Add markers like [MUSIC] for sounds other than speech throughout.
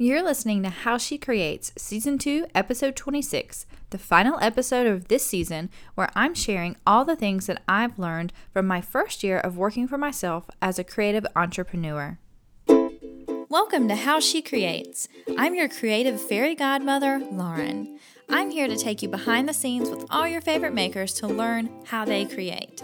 You're listening to How She Creates, Season 2, Episode 26, the final episode of this season, where I'm sharing all the things that I've learned from my first year of working for myself as a creative entrepreneur. Welcome to How She Creates. I'm your creative fairy godmother, Lauren. I'm here to take you behind the scenes with all your favorite makers to learn how they create.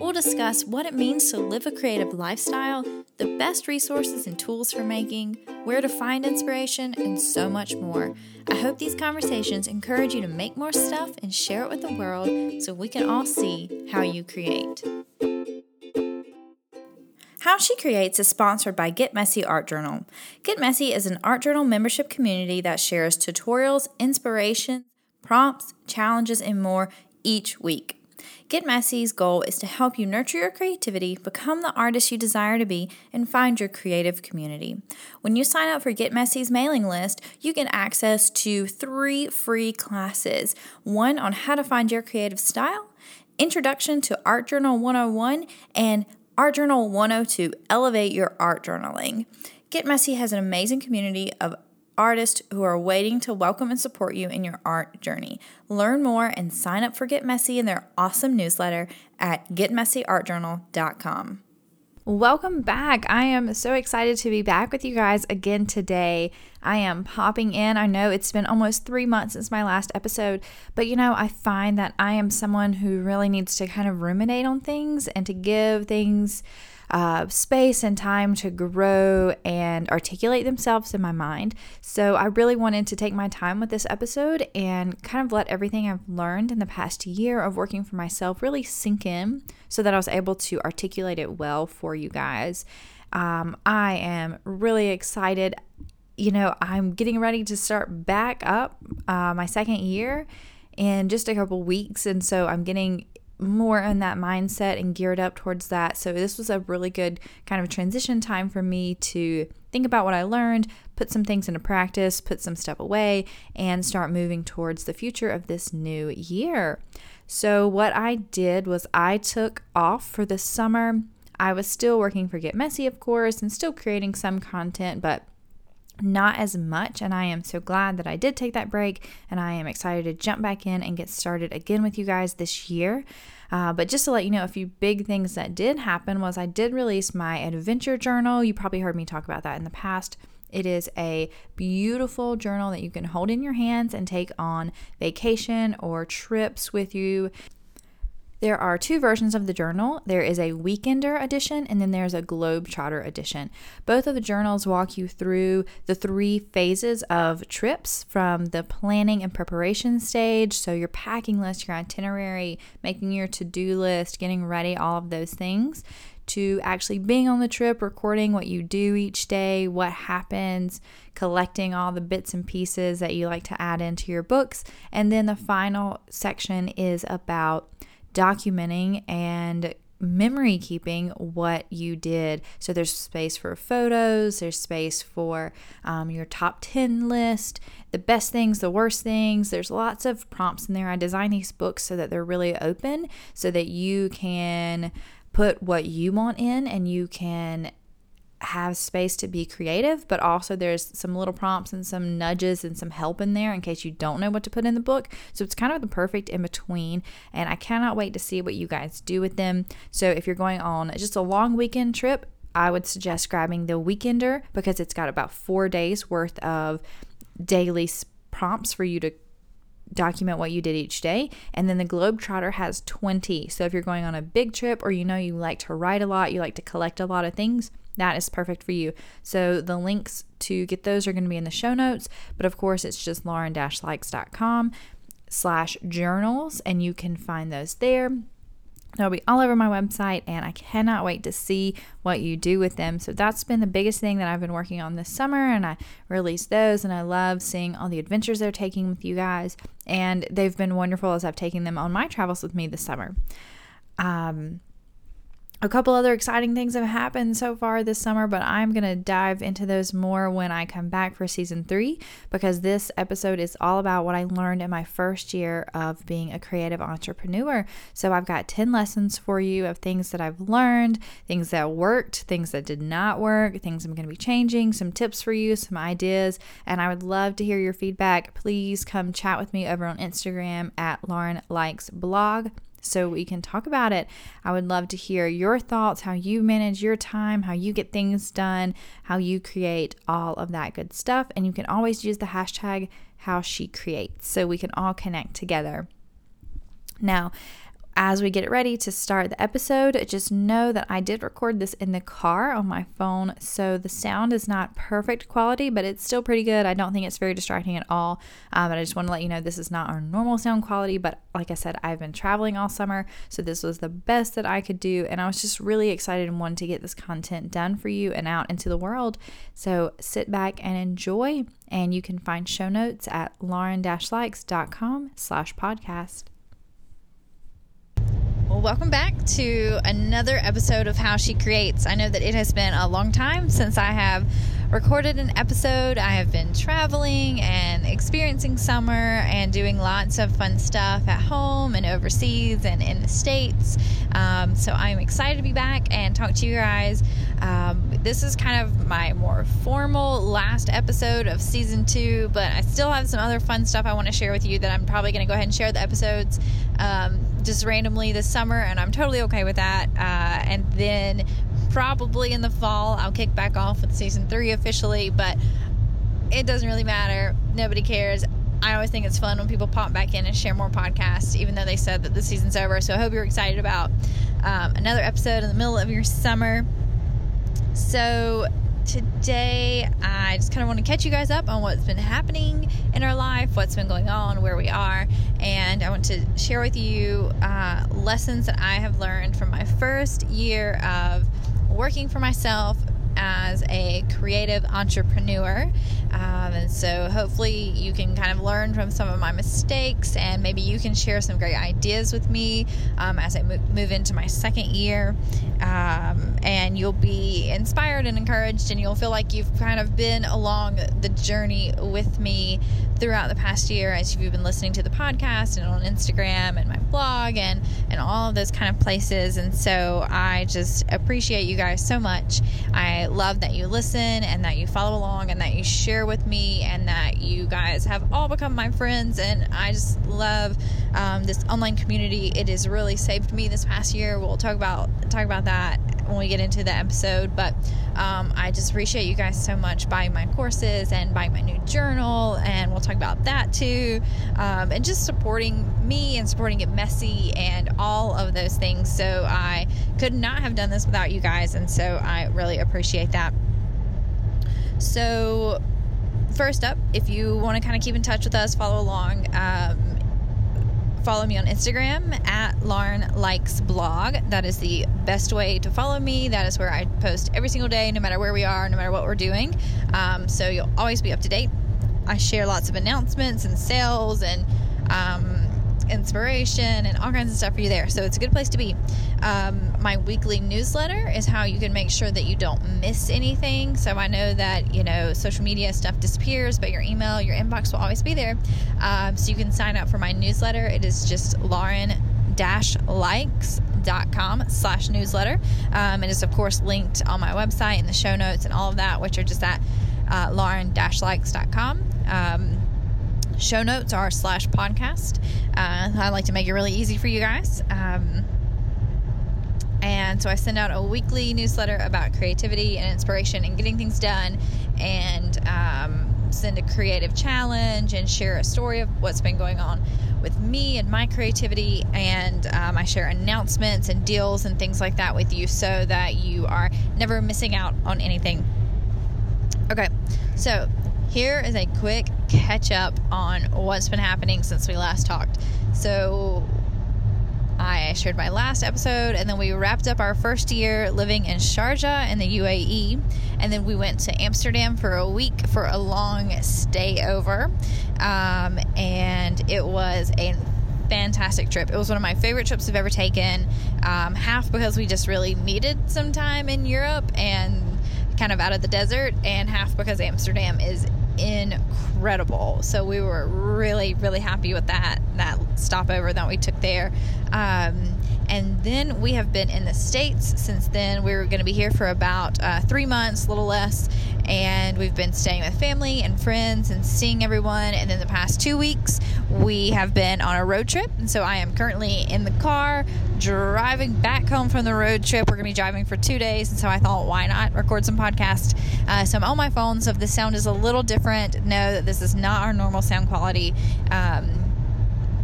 We'll discuss what it means to live a creative lifestyle, the best resources and tools for making, where to find inspiration, and so much more. I hope these conversations encourage you to make more stuff and share it with the world so we can all see how you create. How She Creates is sponsored by Get Messy Art Journal. Get Messy is an art journal membership community that shares tutorials, inspiration, prompts, challenges, and more each week. Get Messy's goal is to help you nurture your creativity, become the artist you desire to be, and find your creative community. When you sign up for Get Messy's mailing list, you get access to three free classes one on how to find your creative style, Introduction to Art Journal 101, and Art Journal 102 Elevate Your Art Journaling. Get Messy has an amazing community of artists who are waiting to welcome and support you in your art journey. Learn more and sign up for Get Messy in their awesome newsletter at getmessyartjournal.com. Welcome back. I am so excited to be back with you guys again today. I am popping in. I know it's been almost three months since my last episode, but you know, I find that I am someone who really needs to kind of ruminate on things and to give things uh, space and time to grow and articulate themselves in my mind. So I really wanted to take my time with this episode and kind of let everything I've learned in the past year of working for myself really sink in so that I was able to articulate it well for you guys. Um, I am really excited. You know, I'm getting ready to start back up uh, my second year in just a couple weeks. And so I'm getting more in that mindset and geared up towards that. So, this was a really good kind of transition time for me to think about what I learned, put some things into practice, put some stuff away, and start moving towards the future of this new year. So, what I did was I took off for the summer. I was still working for Get Messy, of course, and still creating some content, but not as much. And I am so glad that I did take that break. And I am excited to jump back in and get started again with you guys this year. Uh, but just to let you know, a few big things that did happen was I did release my adventure journal. You probably heard me talk about that in the past. It is a beautiful journal that you can hold in your hands and take on vacation or trips with you. There are two versions of the journal. There is a weekender edition and then there's a globetrotter edition. Both of the journals walk you through the three phases of trips from the planning and preparation stage. So, your packing list, your itinerary, making your to do list, getting ready, all of those things, to actually being on the trip, recording what you do each day, what happens, collecting all the bits and pieces that you like to add into your books. And then the final section is about documenting and memory keeping what you did. So there's space for photos, there's space for um, your top 10 list, the best things, the worst things. There's lots of prompts in there. I design these books so that they're really open so that you can put what you want in and you can have space to be creative, but also there's some little prompts and some nudges and some help in there in case you don't know what to put in the book. So it's kind of the perfect in between. And I cannot wait to see what you guys do with them. So if you're going on just a long weekend trip, I would suggest grabbing the Weekender because it's got about four days worth of daily prompts for you to document what you did each day. And then the Globetrotter has 20. So if you're going on a big trip or you know you like to write a lot, you like to collect a lot of things, that is perfect for you. So the links to get those are going to be in the show notes. But of course, it's just lauren-likes.com slash journals and you can find those there. They'll be all over my website, and I cannot wait to see what you do with them. So, that's been the biggest thing that I've been working on this summer, and I released those, and I love seeing all the adventures they're taking with you guys. And they've been wonderful as I've taken them on my travels with me this summer. Um, a couple other exciting things have happened so far this summer, but I'm going to dive into those more when I come back for season three because this episode is all about what I learned in my first year of being a creative entrepreneur. So I've got 10 lessons for you of things that I've learned, things that worked, things that did not work, things I'm going to be changing, some tips for you, some ideas, and I would love to hear your feedback. Please come chat with me over on Instagram at Lauren Likes Blog so we can talk about it. I would love to hear your thoughts, how you manage your time, how you get things done, how you create all of that good stuff. And you can always use the hashtag how she creates so we can all connect together. Now, as we get it ready to start the episode, just know that I did record this in the car on my phone, so the sound is not perfect quality, but it's still pretty good. I don't think it's very distracting at all. Um, but I just want to let you know this is not our normal sound quality, but like I said, I've been traveling all summer, so this was the best that I could do, and I was just really excited and wanted to get this content done for you and out into the world. So sit back and enjoy, and you can find show notes at lauren-likes.com slash podcast. Well, welcome back to another episode of How She Creates. I know that it has been a long time since I have recorded an episode. I have been traveling and experiencing summer and doing lots of fun stuff at home and overseas and in the States. Um, so I'm excited to be back and talk to you guys. Um, this is kind of my more formal last episode of season two, but I still have some other fun stuff I want to share with you that I'm probably going to go ahead and share the episodes um, just randomly this summer, and I'm totally okay with that. Uh, and then probably in the fall, I'll kick back off with season three officially, but it doesn't really matter. Nobody cares. I always think it's fun when people pop back in and share more podcasts, even though they said that the season's over. So I hope you're excited about um, another episode in the middle of your summer. So today I just kind of want to catch you guys up on what's been happening in our life, what's been going on, where we are, and I want to share with you uh, lessons that I have learned from my first year of working for myself as a creative entrepreneur. Um, and so hopefully you can kind of learn from some of my mistakes and maybe you can share some great ideas with me um, as I move into my second year. Um, and you'll be inspired and encouraged, and you'll feel like you've kind of been along the journey with me throughout the past year as you've been listening to the podcast and on Instagram and my blog and, and all of those kind of places. And so I just appreciate you guys so much. I love that you listen and that you follow along and that you share with me and that you guys have all become my friends. And I just love um, this online community. It has really saved me this past year. We'll talk about talk about that when we get into the episode. But um, I just appreciate you guys so much buying my courses and buying my new journal, and we'll talk about that too. Um, and just supporting me and supporting Get Messy and all of those things. So I could not have done this without you guys, and so I really appreciate that. So, first up, if you want to kind of keep in touch with us, follow along. Um, follow me on Instagram at Lauren Likes Blog. That is the best way to follow me. That is where I post every single day, no matter where we are, no matter what we're doing. Um, so you'll always be up to date. I share lots of announcements and sales and um, inspiration and all kinds of stuff for you there. So it's a good place to be. Um, my weekly newsletter is how you can make sure that you don't miss anything. So I know that, you know, social media stuff disappears, but your email, your inbox will always be there. Um, so you can sign up for my newsletter. It is just Lauren dash likes.com slash newsletter. Um, it is, of course, linked on my website and the show notes and all of that, which are just at uh, lauren dash likes.com. Um, show notes are slash podcast. Uh, I like to make it really easy for you guys. Um, and so I send out a weekly newsletter about creativity and inspiration and getting things done, and um, send a creative challenge and share a story of what's been going on with me and my creativity. And um, I share announcements and deals and things like that with you so that you are never missing out on anything. Okay, so here is a quick catch up on what's been happening since we last talked. So, I shared my last episode, and then we wrapped up our first year living in Sharjah in the UAE, and then we went to Amsterdam for a week for a long stay over, um, and it was a fantastic trip. It was one of my favorite trips I've ever taken. Um, half because we just really needed some time in Europe and kind of out of the desert, and half because Amsterdam is incredible. So we were really, really happy with that that stopover that we took there. Um, and then we have been in the States since then. We were going to be here for about uh, three months, a little less. And we've been staying with family and friends and seeing everyone. And then the past two weeks, we have been on a road trip. And so I am currently in the car driving back home from the road trip. We're going to be driving for two days. And so I thought, why not record some podcast? Uh, so I'm on my phone. So if the sound is a little different, know that this is not our normal sound quality. Um,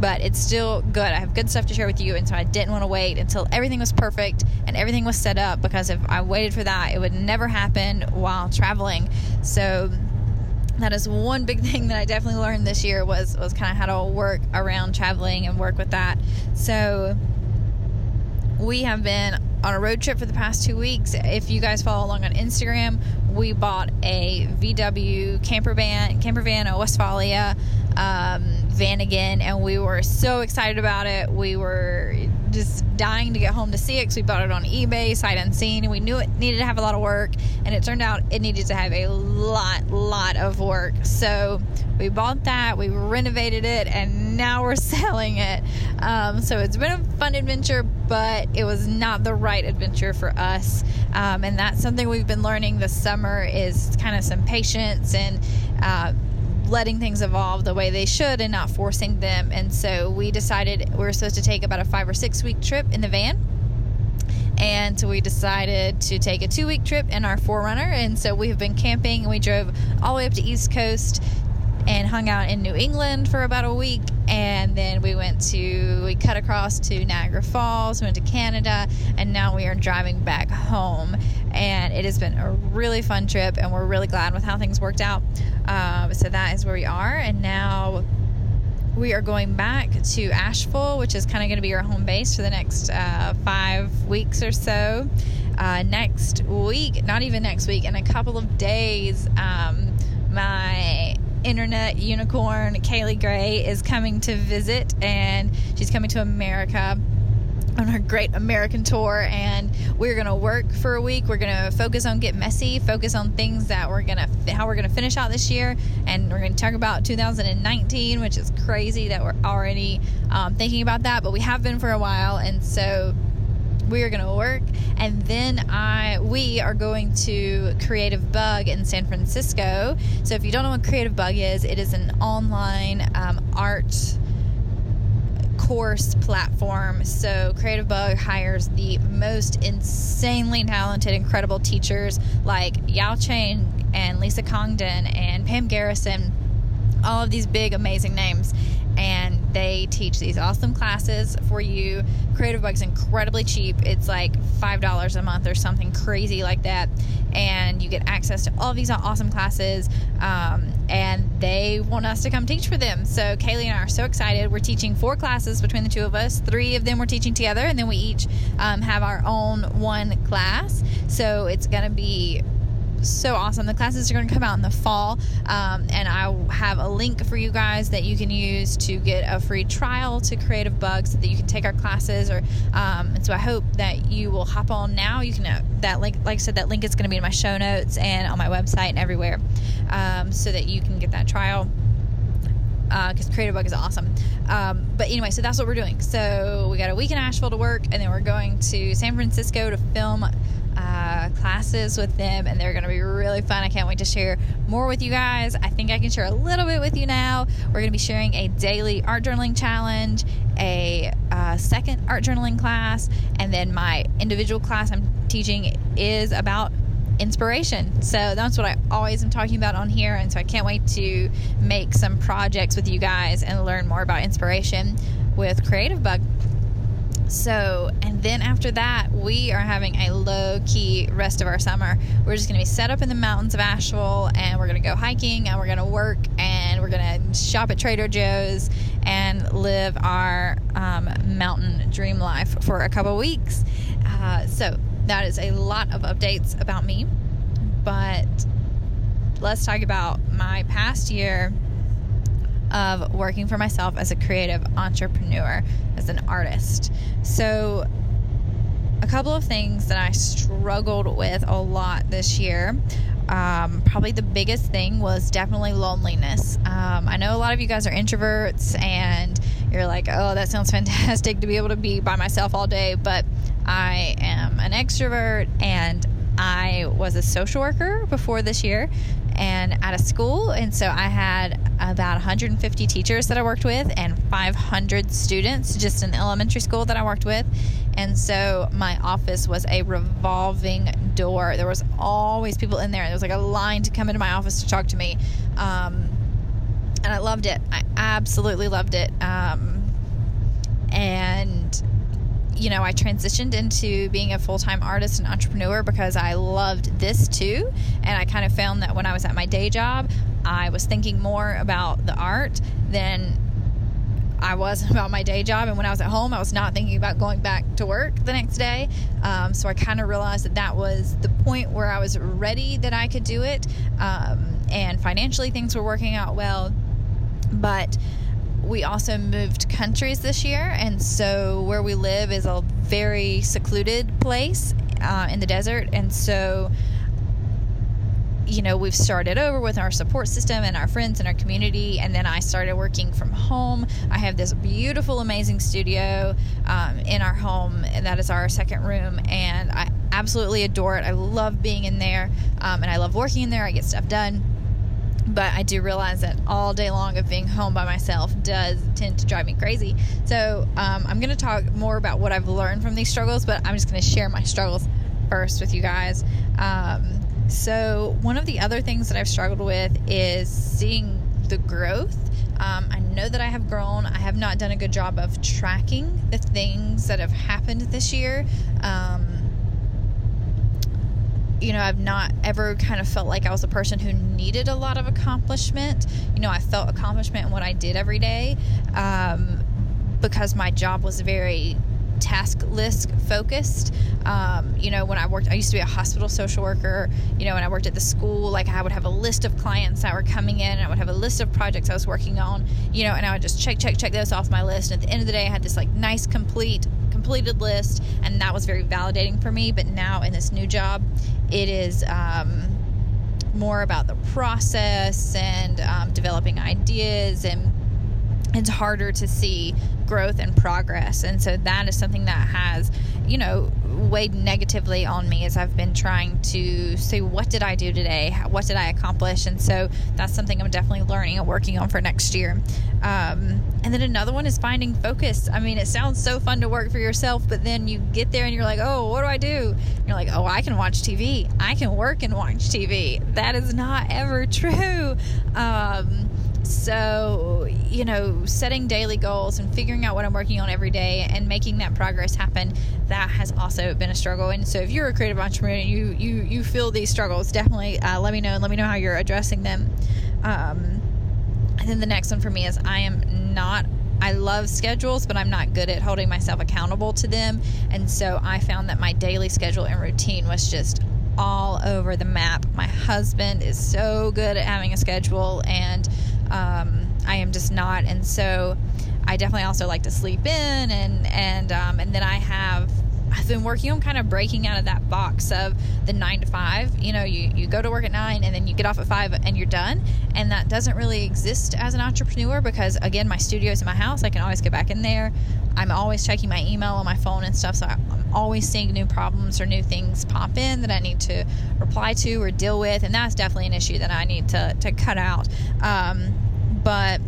but it's still good. I have good stuff to share with you, and so I didn't want to wait until everything was perfect and everything was set up because if I waited for that, it would never happen while traveling. So that is one big [LAUGHS] thing that I definitely learned this year was was kind of how to work around traveling and work with that. So we have been on a road trip for the past two weeks. If you guys follow along on Instagram, we bought a VW camper van, camper van, a Westfalia um, van again, and we were so excited about it. We were just dying to get home to see it because we bought it on eBay, sight unseen, and we knew it needed to have a lot of work. And it turned out it needed to have a lot, lot of work. So we bought that, we renovated it, and now we're [LAUGHS] selling it. Um, so it's been a fun adventure, but it was not the right adventure for us. Um, and that's something we've been learning this summer is kind of some patience and. Uh, letting things evolve the way they should and not forcing them. And so we decided we were supposed to take about a five or six week trip in the van. And so we decided to take a two week trip in our 4Runner. And so we have been camping and we drove all the way up to East Coast and hung out in New England for about a week. And then we went to, we cut across to Niagara Falls, went to Canada, and now we are driving back home. And it has been a really fun trip, and we're really glad with how things worked out. Uh, so that is where we are. And now we are going back to Asheville, which is kind of going to be our home base for the next uh, five weeks or so. Uh, next week, not even next week, in a couple of days, um, my internet unicorn Kaylee Gray is coming to visit, and she's coming to America on her great American tour, and we're gonna work for a week. We're gonna focus on get messy, focus on things that we're gonna how we're gonna finish out this year, and we're gonna talk about 2019, which is crazy that we're already um, thinking about that, but we have been for a while, and so we are going to work and then I we are going to Creative Bug in San Francisco. So if you don't know what Creative Bug is, it is an online um, art course platform. So Creative Bug hires the most insanely talented, incredible teachers like Yao Cheng and Lisa Congdon and Pam Garrison, all of these big, amazing names and they teach these awesome classes for you. Creative Bug's incredibly cheap. It's like $5 a month or something crazy like that. And you get access to all these awesome classes. Um, and they want us to come teach for them. So Kaylee and I are so excited. We're teaching four classes between the two of us. Three of them we're teaching together, and then we each um, have our own one class. So it's going to be so awesome. The classes are going to come out in the fall, um, and I have a link for you guys that you can use to get a free trial to Creative Bugs so that you can take our classes. Or um, and so I hope that you will hop on now. You can uh, that link, like I said, that link is going to be in my show notes and on my website and everywhere, um, so that you can get that trial because uh, Creative Bug is awesome. Um, but anyway, so that's what we're doing. So we got a week in Asheville to work, and then we're going to San Francisco to film uh, classes with them, and they're going to be really fun. I can't wait to share more with you guys. I think I can share a little bit with you now. We're going to be sharing a daily art journaling challenge, a uh, second art journaling class, and then my individual class I'm teaching is about inspiration. So that's what I always am talking about on here. And so I can't wait to make some projects with you guys and learn more about inspiration with Creative Bug. So, and then after that, we are having a low key rest of our summer. We're just going to be set up in the mountains of Asheville and we're going to go hiking and we're going to work and we're going to shop at Trader Joe's and live our um, mountain dream life for a couple weeks. Uh, so, that is a lot of updates about me. But let's talk about my past year of working for myself as a creative entrepreneur, as an artist. So, a couple of things that I struggled with a lot this year. Um, probably the biggest thing was definitely loneliness. Um, I know a lot of you guys are introverts and you're like, oh, that sounds [LAUGHS] fantastic to be able to be by myself all day, but I am an extrovert and I was a social worker before this year and at a school. And so I had about 150 teachers that I worked with and 500 students just in elementary school that I worked with. And so my office was a revolving door. There was always people in there. There was like a line to come into my office to talk to me. Um, and I loved it. I absolutely loved it. Um, and you know, I transitioned into being a full time artist and entrepreneur because I loved this too. And I kind of found that when I was at my day job, I was thinking more about the art than I was [LAUGHS] about my day job. And when I was at home, I was not thinking about going back to work the next day. Um, so I kind of realized that that was the point where I was ready that I could do it. Um, and financially, things were working out well. But we also moved countries this year, and so where we live is a very secluded place uh, in the desert, and so you know, we've started over with our support system and our friends and our community. And then I started working from home. I have this beautiful, amazing studio um, in our home, and that is our second room. And I absolutely adore it. I love being in there, um, and I love working in there. I get stuff done but I do realize that all day long of being home by myself does tend to drive me crazy. So um, I'm going to talk more about what I've learned from these struggles, but I'm just going to share my struggles first with you guys. Um, so one of the other things that I've struggled with is seeing the growth. Um, I know that I have grown. I have not done a good job of tracking the things that have happened this year. Um, you know, I've not ever kind of felt like I was a person who needed a lot of accomplishment. You know, I felt accomplishment in what I did every day um, because my job was very task list focused. Um, you know, when I worked, I used to be a hospital social worker. You know, when I worked at the school, like I would have a list of clients that were coming in, and I would have a list of projects I was working on. You know, and I would just check, check, check those off my list. And at the end of the day, I had this like nice, complete completed list, and that was very validating for me. But now in this new job, it is um, more about the process and um, developing ideas and it's harder to see growth and progress. And so that is something that has, you know, weighed negatively on me as I've been trying to say, what did I do today? What did I accomplish? And so that's something I'm definitely learning and working on for next year. Um, and then another one is finding focus. I mean, it sounds so fun to work for yourself, but then you get there and you're like, oh, what do I do? And you're like, oh, I can watch TV. I can work and watch TV. That is not ever [LAUGHS] true. Um, so, you know, setting daily goals and figuring out what I'm working on every day and making that progress happen, that has also been a struggle. And so, if you're a creative entrepreneur and you you you feel these struggles, definitely uh, let me know and let me know how you're addressing them. Um, and then the next one for me is I am not I love schedules, but I'm not good at holding myself accountable to them. And so I found that my daily schedule and routine was just all over the map. My husband is so good at having a schedule, and um, I am just not. And so I definitely also like to sleep in and and um, and then I have I've been working on kind of breaking out of that box of the nine to five. You know, you, you go to work at nine and then you get off at five and you're done. And that doesn't really exist as an entrepreneur because, again, my studio is in my house. I can always get back in there. I'm always checking my email on my phone and stuff. So I'm always seeing new problems or new things pop in that I need to reply to or deal with. And that's definitely an issue that I need to, to cut out. Um, but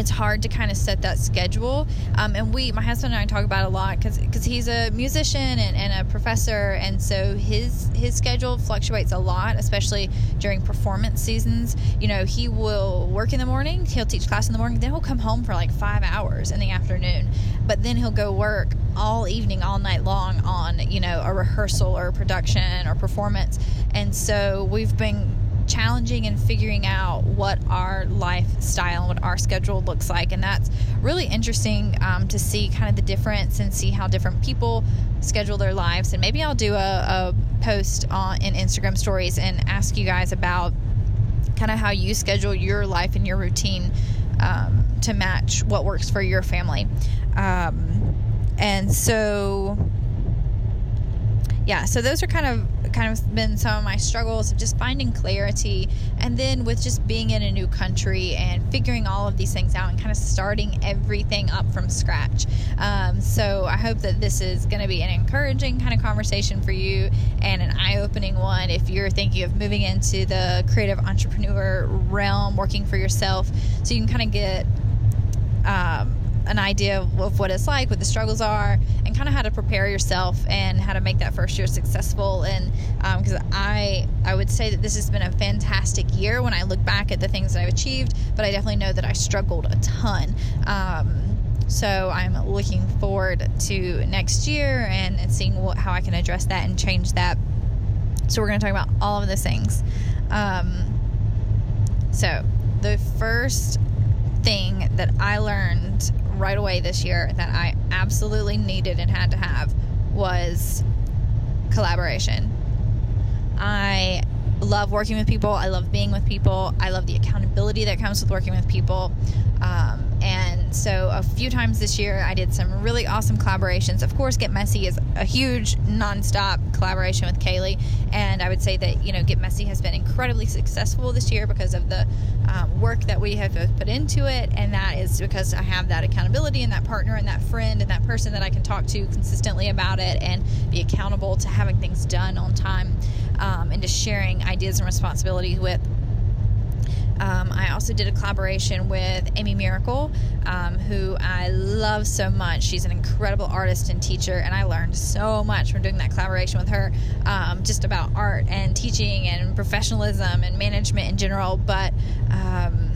it's hard to kind of set that schedule. Um, and we, my husband and I, talk about a lot because he's a musician and, and a professor, and so his his schedule fluctuates a lot, especially during performance seasons. You know, he will work in the morning, he'll teach class in the morning, then he'll come home for like five hours in the afternoon, but then he'll go work all evening, all night long on you know a rehearsal or a production or performance, and so we've been challenging and figuring out what our lifestyle and what our schedule looks like. And that's really interesting um, to see kind of the difference and see how different people schedule their lives. And maybe I'll do a, a post on in Instagram stories and ask you guys about kind of how you schedule your life and your routine um, to match what works for your family. Um, and so, yeah, so those are kind of kind of been some of my struggles of just finding clarity and then with just being in a new country and figuring all of these things out and kind of starting everything up from scratch. Um, so I hope that this is going to be an encouraging kind of conversation for you and an eye opening one if you're thinking of moving into the creative entrepreneur realm, working for yourself, so you can kind of get. Um, an idea of what it's like, what the struggles are, and kind of how to prepare yourself and how to make that first year successful. And because um, I, I would say that this has been a fantastic year when I look back at the things that I've achieved, but I definitely know that I struggled a ton. Um, so I'm looking forward to next year and, and seeing what, how I can address that and change that. So we're going to talk about all of those things. Um, so the first thing that I learned right away this year that I absolutely needed and had to have was collaboration. I love working with people. I love being with people. I love the accountability that comes with working with people. Um, and so a few times this year, I did some really awesome collaborations. Of course, Get Messy is a huge nonstop collaboration with Kaylee. And I would say that, you know, Get Messy has been incredibly successful this year because of the um, work that we have put into it. And that is because I have that accountability and that partner and that friend and that person that I can talk to consistently about it and be accountable to having things done on time um, and just sharing ideas and responsibilities with. Um, I also did a collaboration with Amy Maricle, um, who I love so much. She's an incredible artist and teacher, and I learned so much from doing that collaboration with her, um, just about art and teaching and professionalism and management in general. But um,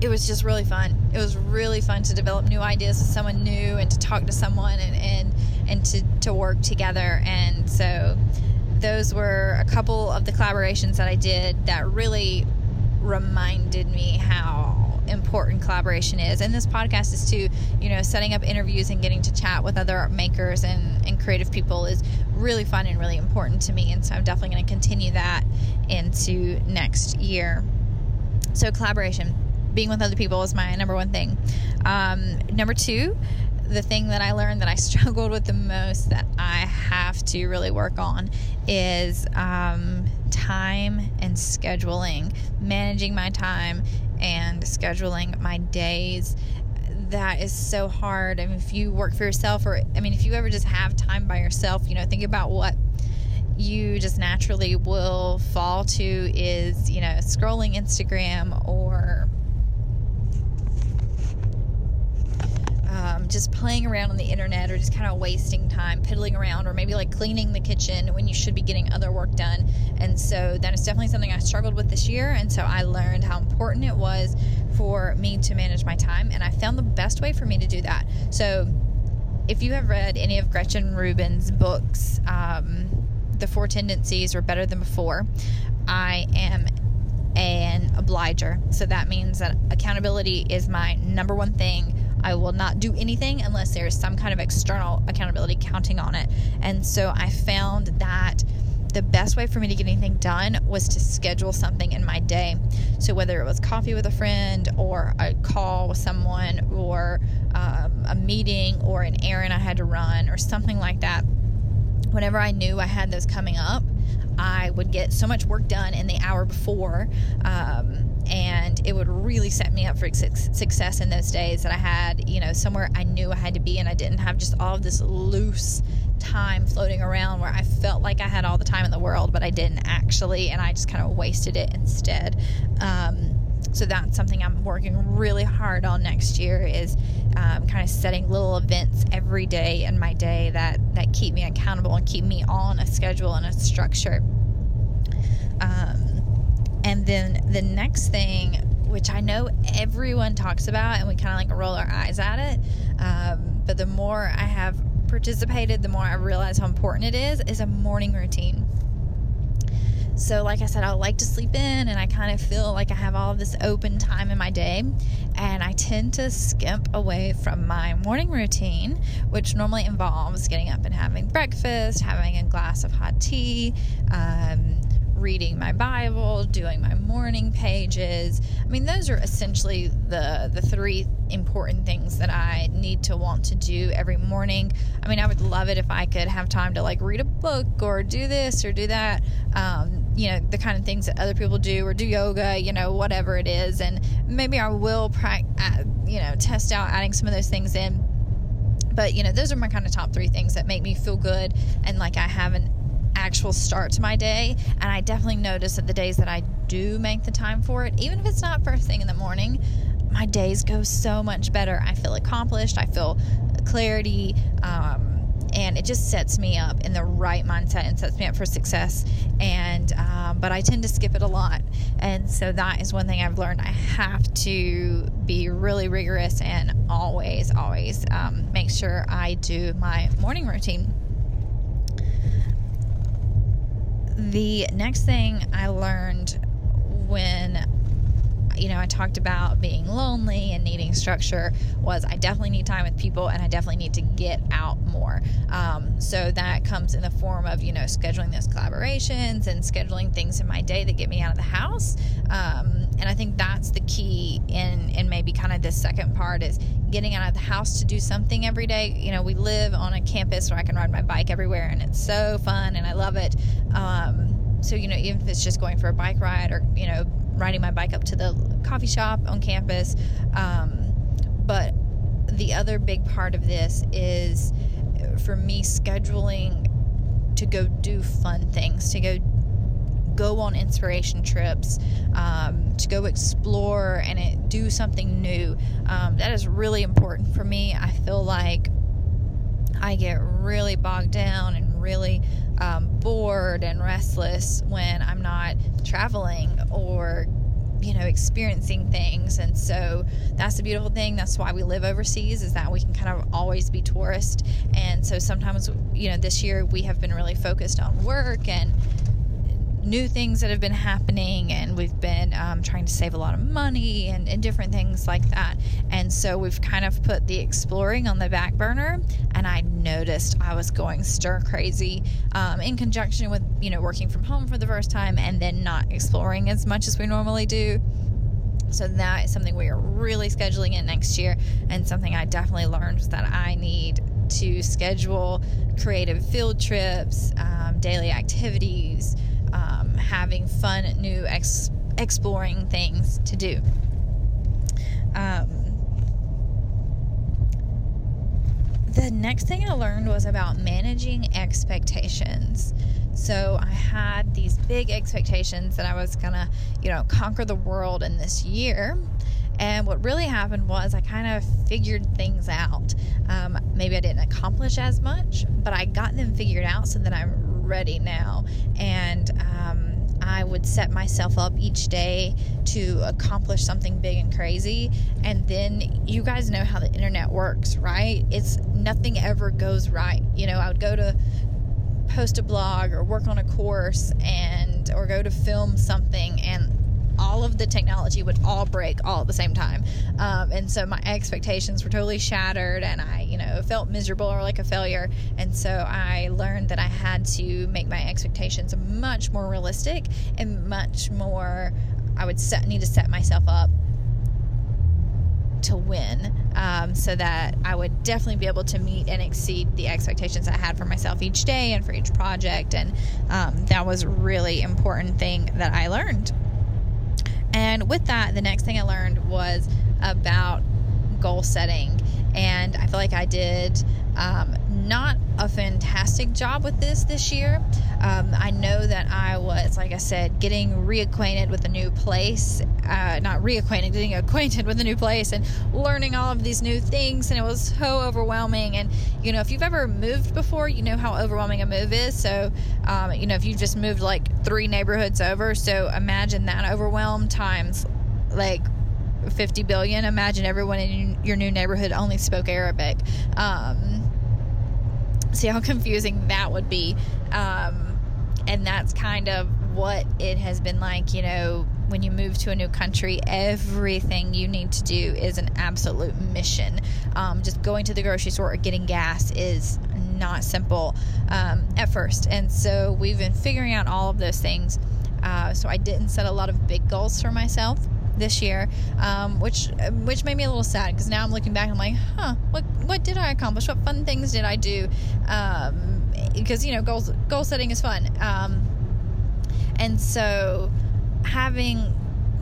it was just really fun. It was really fun to develop new ideas with someone new and to talk to someone and and, and to, to work together. And so those were a couple of the collaborations that I did that really reminded me how important collaboration is. And this podcast is too, you know, setting up interviews and getting to chat with other makers and, and creative people is really fun and really important to me. And so I'm definitely going to continue that into next year. So, collaboration, being with other people is my number one thing. Um, number two, the thing that I learned that I [LAUGHS] struggled with the most that I have to really work on is um, time and scheduling, managing my time and scheduling my days. That is so hard. I mean, if you work for yourself, or I mean, if you ever just have time by yourself, you know, think about what you just naturally will fall to is, you know, scrolling Instagram or um, just playing around on the internet or just kind of wasting time piddling around or maybe like cleaning the kitchen when you should be getting other work done. And so that is definitely something I struggled with this year. And so I learned how important it was for me to manage my time. And I found the best way for me to do that. So if you have read any of Gretchen Rubin's books, um, The Four Tendencies or Better Than Before, I am an obliger. So that means that accountability is my number one thing I will not do anything unless there's some kind of external accountability counting on it. And so I found that the best way for me to get anything done was to schedule something in my day. So whether it was coffee with a friend or a call with someone or um, a meeting or an errand I had to run or something like that, whenever I knew I had those coming up, I would get so much work done in the hour before. Um, and it would really set me up for success in those days that I had, you know, somewhere I knew I had to be, and I didn't have just all of this loose time floating around where I felt like I had all the time in the world, but I didn't actually, and I just kind of wasted it instead. Um, so that's something I'm working really hard on next year is um, kind of setting little events every day in my day that that keep me accountable and keep me on a schedule and a structure. Um, and then the next thing, which I know everyone talks about, and we kind of like roll our eyes at it, um, but the more I have participated, the more I realize how important it is, is a morning routine. So, like I said, I like to sleep in and I kind of feel like I have all of this open time in my day. And I tend to skimp away from my morning routine, which normally involves getting up and having breakfast, having a glass of hot tea, um, reading my Bible, doing my morning pages. I mean, those are essentially the the three important things that I need to want to do every morning. I mean, I would love it if I could have time to like read a book or do this or do that. Um, you know, the kind of things that other people do or do yoga, you know, whatever it is. And maybe I will, pra- you know, test out adding some of those things in. But, you know, those are my kind of top three things that make me feel good and like I have an actual start to my day. And I definitely notice that the days that I do make the time for it, even if it's not first thing in the morning, my days go so much better. I feel accomplished. I feel clarity. Um, and it just sets me up in the right mindset and sets me up for success. And um, but I tend to skip it a lot, and so that is one thing I've learned. I have to be really rigorous and always, always um, make sure I do my morning routine. The next thing I learned when you know, I talked about being lonely and needing structure was I definitely need time with people and I definitely need to get out more. Um, so that comes in the form of, you know, scheduling those collaborations and scheduling things in my day that get me out of the house. Um, and I think that's the key in, in maybe kind of this second part is getting out of the house to do something every day. You know, we live on a campus where I can ride my bike everywhere and it's so fun and I love it. Um, so, you know, even if it's just going for a bike ride or, you know, riding my bike up to the coffee shop on campus. Um, but the other big part of this is for me scheduling to go do fun things, to go go on inspiration trips, um, to go explore and it, do something new. Um, that is really important for me. I feel like I get really bogged down and really um, bored and restless when I'm not traveling or you know experiencing things and so that's the beautiful thing that's why we live overseas is that we can kind of always be tourist and so sometimes you know this year we have been really focused on work and new things that have been happening, and we've been um, trying to save a lot of money and, and, different things like that. And so we've kind of put the exploring on the back burner. And I noticed I was going stir crazy um, in conjunction with you know working from home for the first time, and then not exploring as much as we normally do. So that is something we are really scheduling in next year, and something I definitely learned that I need to schedule creative field trips, um, daily activities, um, having fun, new ex- exploring things to do. Um, the next thing I learned was about managing expectations. So I had these big expectations that I was gonna, you know, conquer the world in this year. And what really happened was I kind of figured things out. Um, maybe I didn't accomplish as much, but I got them figured out so that I'm ready now. And um, I would set myself up each day to accomplish something big and crazy. And then you guys know how the internet works, right? It's nothing ever goes right. You know, I would go to post a blog or work on a course and or go to film something and all of the technology would all break all at the same time. Um, and so my expectations were totally shattered and I, you know, felt miserable or like a failure. And so I learned that I had to make my expectations much more realistic and much more, I would set, need to set myself up to win um, so that I would definitely be able to meet and exceed the expectations I had for myself each day and for each project. And um, that was really important thing that I learned. And with that, the next thing I learned was about goal setting. And I feel like I did um, not a fantastic job with this this year. Um, I know that I was, like I said, getting reacquainted with a new place, uh, not reacquainted, getting acquainted with a new place and learning all of these new things. And it was so overwhelming. And, you know, if you've ever moved before, you know how overwhelming a move is. So, um, you know, if you've just moved like three neighborhoods over, so imagine that overwhelm times like 50 billion. Imagine everyone in your new neighborhood only spoke Arabic. Um, see how confusing that would be. Um, and that's kind of what it has been like, you know, when you move to a new country, everything you need to do is an absolute mission. Um, just going to the grocery store or getting gas is not simple um, at first. And so we've been figuring out all of those things Uh, so I didn't set a lot of big goals for myself this year, um, which which made me a little sad because now I'm looking back and I'm like, huh, what what did I accomplish? What fun things did I do? Um, because you know, goals goal setting is fun, um, and so having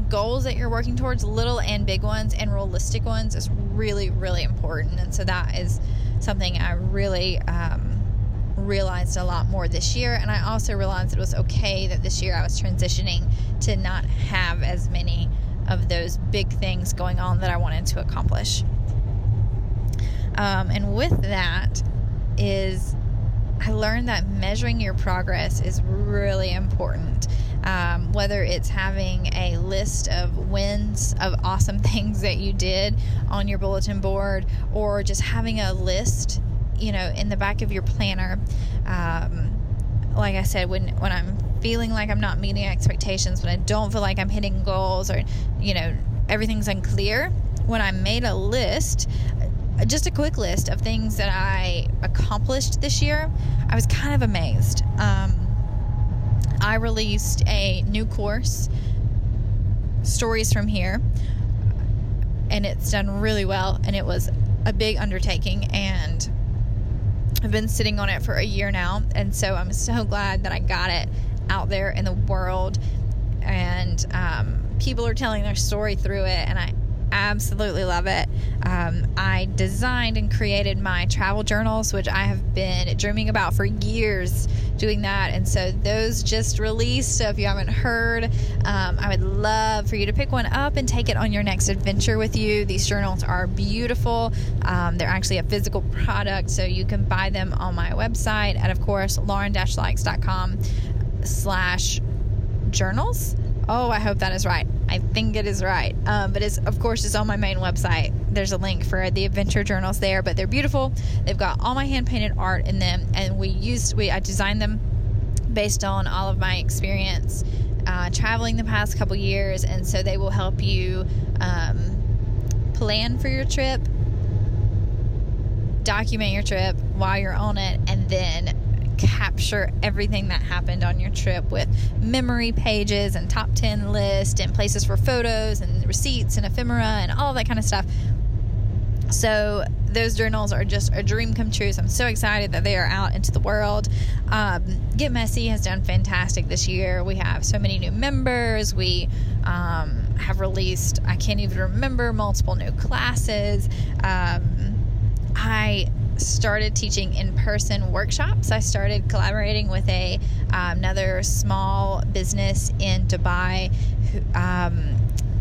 goals that you're working towards, little and big ones and realistic ones, is really really important. And so that is something I really. Um, realized a lot more this year and I also realized it was okay that this year I was transitioning to not have as many of those big things going on that I wanted to accomplish. Um, and with that is I learned that measuring your progress is really important. Um, whether it's having a list of wins of awesome [LAUGHS] things that you did on your bulletin board or just having a list, you know, in the back of your planner. Um, like I said, when, when I'm feeling like I'm not meeting expectations, when I don't feel like I'm hitting goals or, you know, everything's unclear, when I made a list, just a quick list of things that I accomplished this year, I was kind of amazed. Um, I released a new course, Stories from Here, and it's done really well, and it was a big undertaking, and I've been sitting on it for a year now, and so I'm so glad that I got it out there in the world, and um, people are telling their story through it, and I absolutely love it. Um, I designed and created my travel journals, which I have been dreaming about for years doing that. And so those just released. So if you haven't heard, um, I would love for you to pick one up and take it on your next adventure with you. These journals are beautiful. Um, they're actually a physical product, so you can buy them on my website at, of course, lauren-likes.com slash journals. Oh, I hope that is right. I think it is right. Um, but it's of course it's on my main website. There's a link for the adventure journals there, but they're beautiful. They've got all my hand painted art in them, and we used we I designed them based on all of my experience uh, traveling the past couple years, and so they will help you um, plan for your trip, document your trip while you're on it, and then capture everything that happened on your trip with memory pages and top 10 list and places for photos and receipts and ephemera and all that kind of stuff. So those journals are just a dream come true. So I'm so excited that they are out into the world. Um, Get Messy has done fantastic this year. We have so many new members. We um, have released, I can't even remember, multiple new classes. Um, I started teaching in person workshops. I started collaborating with a um, another small business in Dubai. Um,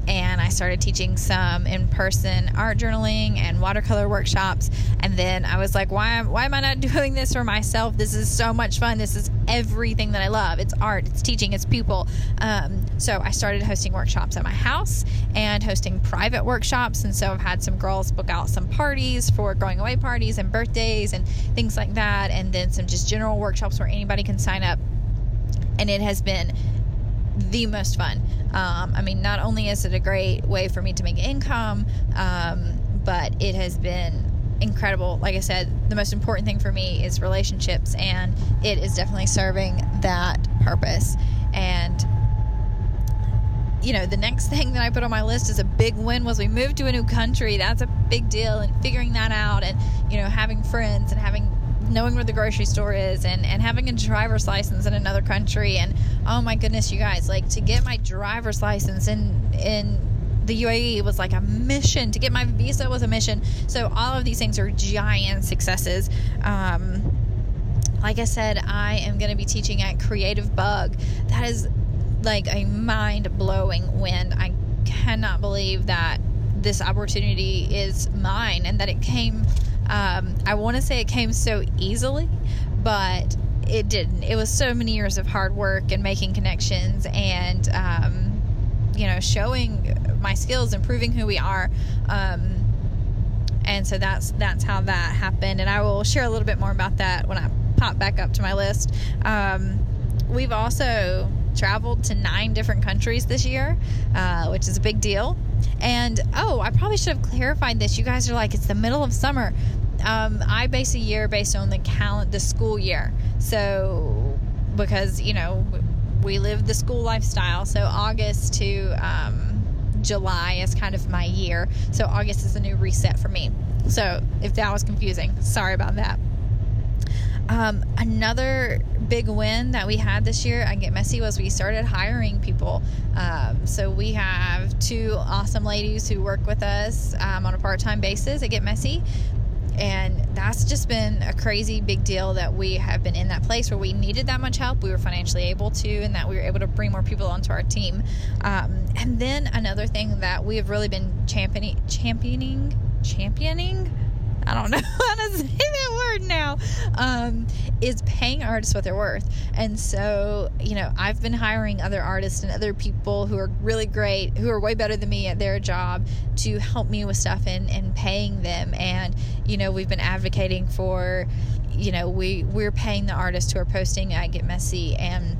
and I started teaching some in-person art journaling and watercolor workshops. And then I was like, why, why am I not [LAUGHS] doing this for myself? This is so much fun. This is everything that I love. It's art, it's teaching, it's people. Um, so I started hosting workshops at my house and hosting private workshops. And so I've had some girls book out some parties for going away parties and birthdays and things like that. And then some just general workshops where anybody can sign up. And it has been the most fun. Um, I mean, not only is it a great way for me to make income, um, but it has been incredible. Like I said, the most important thing for me is relationships, and it is definitely serving that purpose. And you know, the next [LAUGHS] thing that I put on my list is a big win was we moved to a new country. That's a big deal, and figuring that out, and you know, having friends and having knowing where the grocery store is and, and having a driver's license in another country and oh my goodness you guys like to get my driver's license in in the UAE was like a mission. To get my visa was a mission. So all of these things are giant successes. Um, like I said I am going to be teaching at Creative Bug. That is like a mind-blowing win. I cannot believe that this opportunity is mine and that it came um, I want to say it came so easily, but it didn't. It was so many years of hard work and making connections and, um, you know, showing my skills and proving who we are. Um, and so that's that's how that happened. And I will share a little bit more about that when I pop back up to my list. Um, we've also traveled to nine different countries this year, uh, which is a big deal. And oh, I probably should have clarified this. You guys are like, it's the middle of summer. Um, I base a year based on the calendar, the school year. So because you know we live the school lifestyle. So August to um, July is kind of my year. So August is a new reset for me. So if that was confusing, sorry about that. Um, another big win that we had this year I Get Messy was we started hiring people. Um, so we have two awesome ladies who work with us um, on a part time basis at Get Messy. And that's just been a crazy big deal that we have been in that place where we needed that much help. We were financially able to, and that we were able to bring more people onto our team. Um, and then another thing that we have really been championing, championing, championing I don't know [LAUGHS] how to say that word now, um, is paying artists what they're worth. And so, you know, I've been hiring other artists and other people who are really great, who are way better than me at their job to help me with stuff and, and paying them. And, you know, we've been advocating for, you know, we, we're paying the artists who are posting I Get Messy and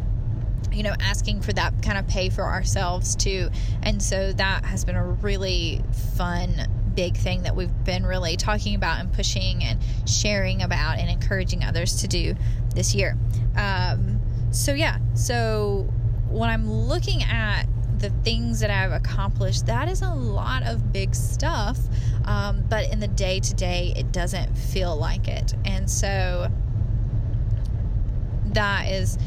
you know, asking for that kind of pay for ourselves too. And so that has been a really fun big thing that we've been really talking about and pushing and sharing about and encouraging others to do this year. Um, so, yeah, so when I'm looking at the things that I've accomplished, that is a lot of big stuff. Um, but in the day to day, it doesn't feel like it. And so that is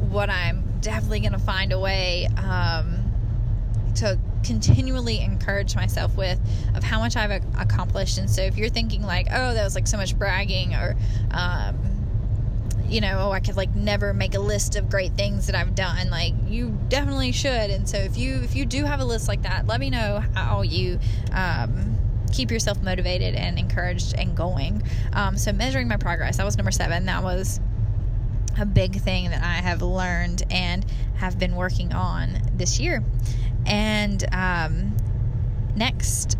what I'm definitely going to find a way um, to continually encourage myself with of how much I've accomplished. And so if you're thinking like, oh, that was like so much bragging or, um, you know, oh, I could like never make a list of great things that I've done. Like you definitely should. And so if you if you do have a list like that, let me know how you um, keep yourself motivated and encouraged and going. Um, so measuring my progress, that was number seven. That was a big thing that I have learned and have been working on this year. And um, next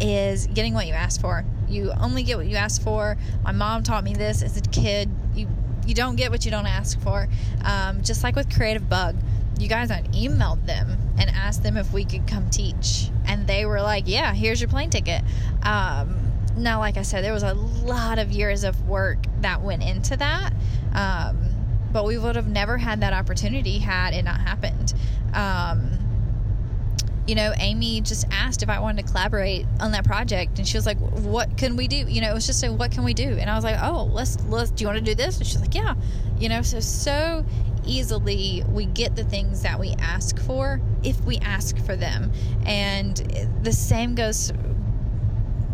is getting what you ask for. You only get what you ask for. My mom taught me this as a kid. You you don't get what you don't ask for. Um, just like with Creative Bug, you guys, I emailed them and asked them if we could come teach, and they were like, "Yeah, here's your plane ticket." Um, now, like I said, there was a lot of years of work that went into that. Um, but we would have never had that opportunity had it not happened. Um, you know, Amy just asked if I wanted to collaborate on that project, and she was like, "What can we do?" You know, it was just a "What can we do?" And I was like, "Oh, let's let's. Do you want to do this?" And she's like, "Yeah." You know, so so easily we get the things that we ask for if we ask for them, and the same goes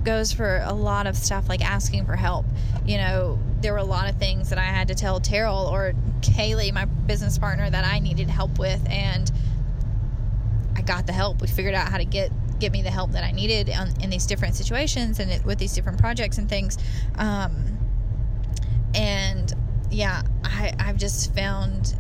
goes for a lot of stuff like asking for help. You know, there were a lot of things that I had to tell Terrell or Kaylee, my business partner, that I needed help with, and got the help. We figured out how to get get me the help that I needed on, in these different situations and it, with these different projects and things. Um, and yeah, I, I've just found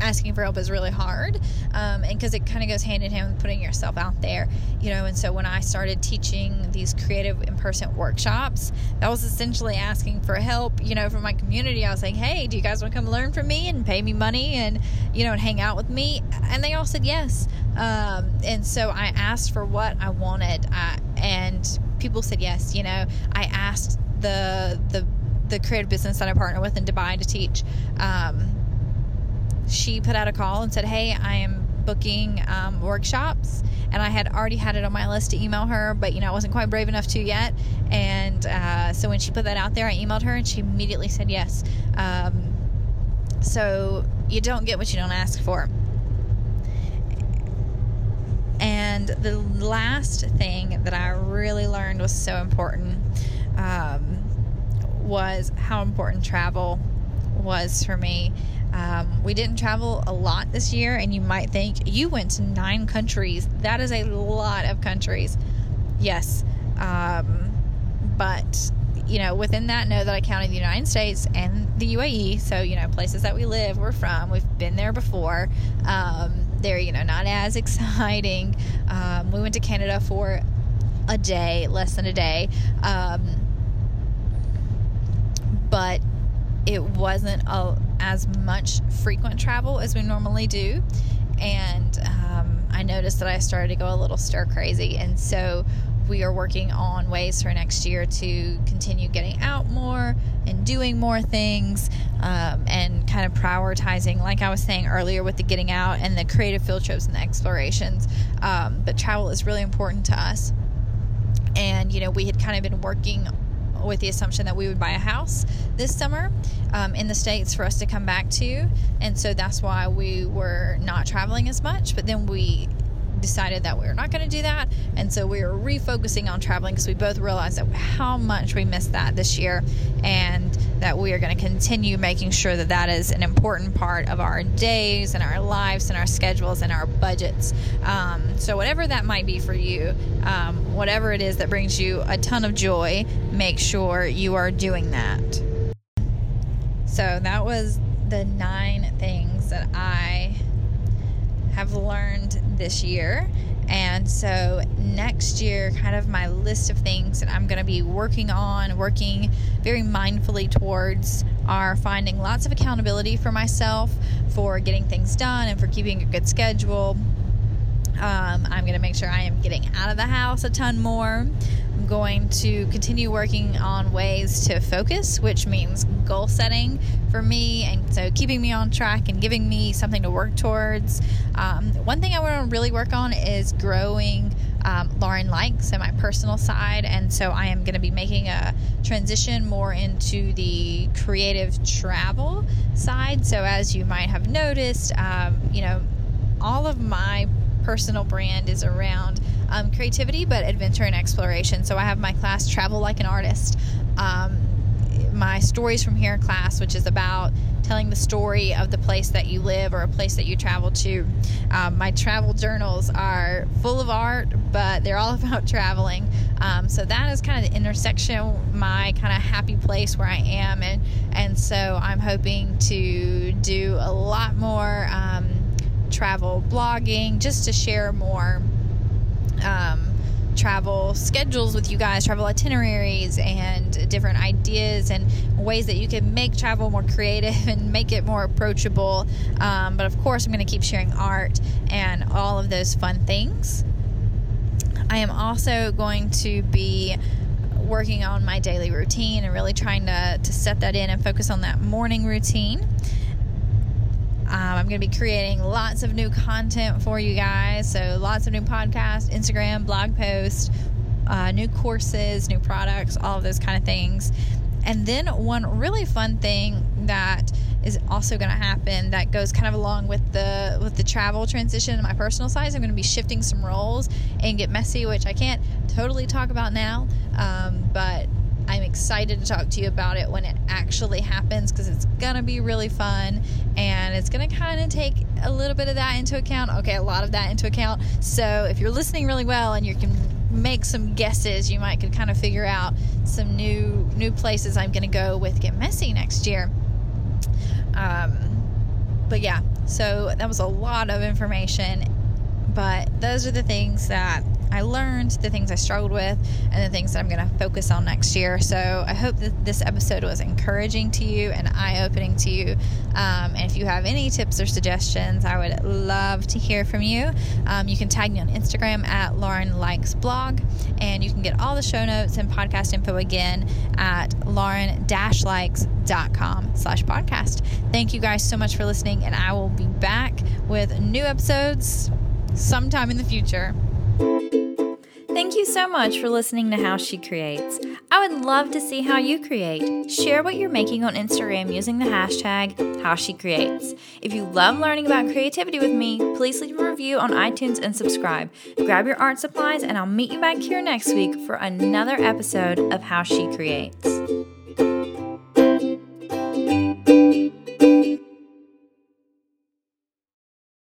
asking for help is really hard um, and because it kind of goes hand in hand with putting yourself out there you know and so when i started teaching these creative in-person workshops that was essentially asking for help you know from my community. I was like hey do you guys want to come learn from me and pay me money and you know and hang out with me? And they all said yes. Um, and so i asked for what i wanted uh, and people said yes you know. I asked the the the creative business that I partner with in Dubai to teach. Um, she put out a call and said, Hey, I am booking um, workshops. And I had already had it on my list to email her, but you know, I wasn't quite brave enough to yet. And uh, so when she put that out there, I emailed her and she immediately said yes. Um, so you don't get what you don't ask for. And the last thing that I really learned was so important um, was how important travel was for me. Um, we didn't travel a lot this year, and you might think you went to nine countries. That is a lot of countries. Yes. Um, but, you know, within that, know that I counted the United States and the UAE. So, you know, places that we live, we're from, we've been there before. Um, they're, you know, not as [LAUGHS] exciting. Um, we went to Canada for a day, less than a day. Um, but it wasn't a, as much frequent travel as we normally do. And um, I noticed that I started to go a little stir crazy. And so we are working on ways for next year to continue getting out more and doing more things um, and kind of prioritizing, like I was saying earlier, with the getting out and the creative field trips and the explorations. Um, but travel is really important to us. And, you know, we had kind of been working with the assumption that we would buy a house this summer um, in the States for us to come back to. And so that's why we were not traveling as much. But then we decided that we were not going to do that. And so we were refocusing on traveling because we both realized that how much we missed that this year and that we are going to continue making sure that that is an important part of our days and our lives and our schedules and our budgets. Um, so, whatever that might be for you, um, whatever it is that brings you a ton of joy, make sure you are doing that. So, that was the nine things that I have learned this year. And so next year, kind of my list of things that I'm going to be working on, working very mindfully towards, are finding lots of accountability for myself for getting things done and for keeping a good schedule. Um, I'm going to make sure I am getting out of the house a ton more. I'm going to continue working on ways to focus, which means goal setting for me, and so keeping me on track and giving me something to work towards. Um, one thing I want to really work on is growing um, Lauren Likes so my personal side, and so I am going to be making a transition more into the creative travel side. So, as you might have noticed, um, you know, all of my personal brand is around um, creativity, but adventure and exploration. So I have my class Travel Like an Artist. Um, my stories from here class, which is about telling the story of the place that you live or a place that you travel to. Um, my travel journals are full of art, but they're all [LAUGHS] about traveling. Um, so that is kind of the intersection, my kind of happy place where I am, and and so I'm hoping to do a lot more. Um, travel blogging just to share more um, travel schedules with you guys, travel itineraries, and different ideas and ways that you can make travel more creative [LAUGHS] and make it more approachable. Um, but of course, I'm going to keep sharing art and all of those fun things. I am also going to be working on my daily routine and really trying to, to set that in and focus on that morning routine. Um, I'm going to be creating lots of new content for you guys. So, lots of new podcasts, Instagram, blog posts, uh, new courses, new products, all of those kind of things. And then, one really fun thing that is also going to happen that goes kind of along with the with the travel transition in my personal side. I'm going to be shifting some roles and get messy, which I can't totally talk about now. Um, but I'm excited to talk to you about it when it actually happens because it's gonna be really fun and it's gonna kind of take a little bit of that into account. Okay, a lot of that into account. So if you're listening really well and you can make some guesses, you might could kind of figure out some new new places I'm gonna go with Get Messy next year. Um, but yeah, so that was a lot of information, but those are the things that I learned, the things I struggled with, and the things that I'm going to focus on next year. So I hope that this episode was encouraging to you and eye opening to you. Um, and if you have any tips or suggestions, I would love to hear from you. Um, you can tag me on Instagram at Lauren Likes Blog, and you can get all the show notes and podcast info again at lauren-likes.com slash podcast. Thank you guys so much for listening, and I will be back with new episodes sometime in the future. Thank you so much for listening to How She Creates. I would love to see how you create. Share what you're making on Instagram using the hashtag HowSheCreates. If you love learning about creativity with me, please leave a review on iTunes and subscribe. Grab your art supplies, and I'll meet you back here next week for another episode of How She Creates.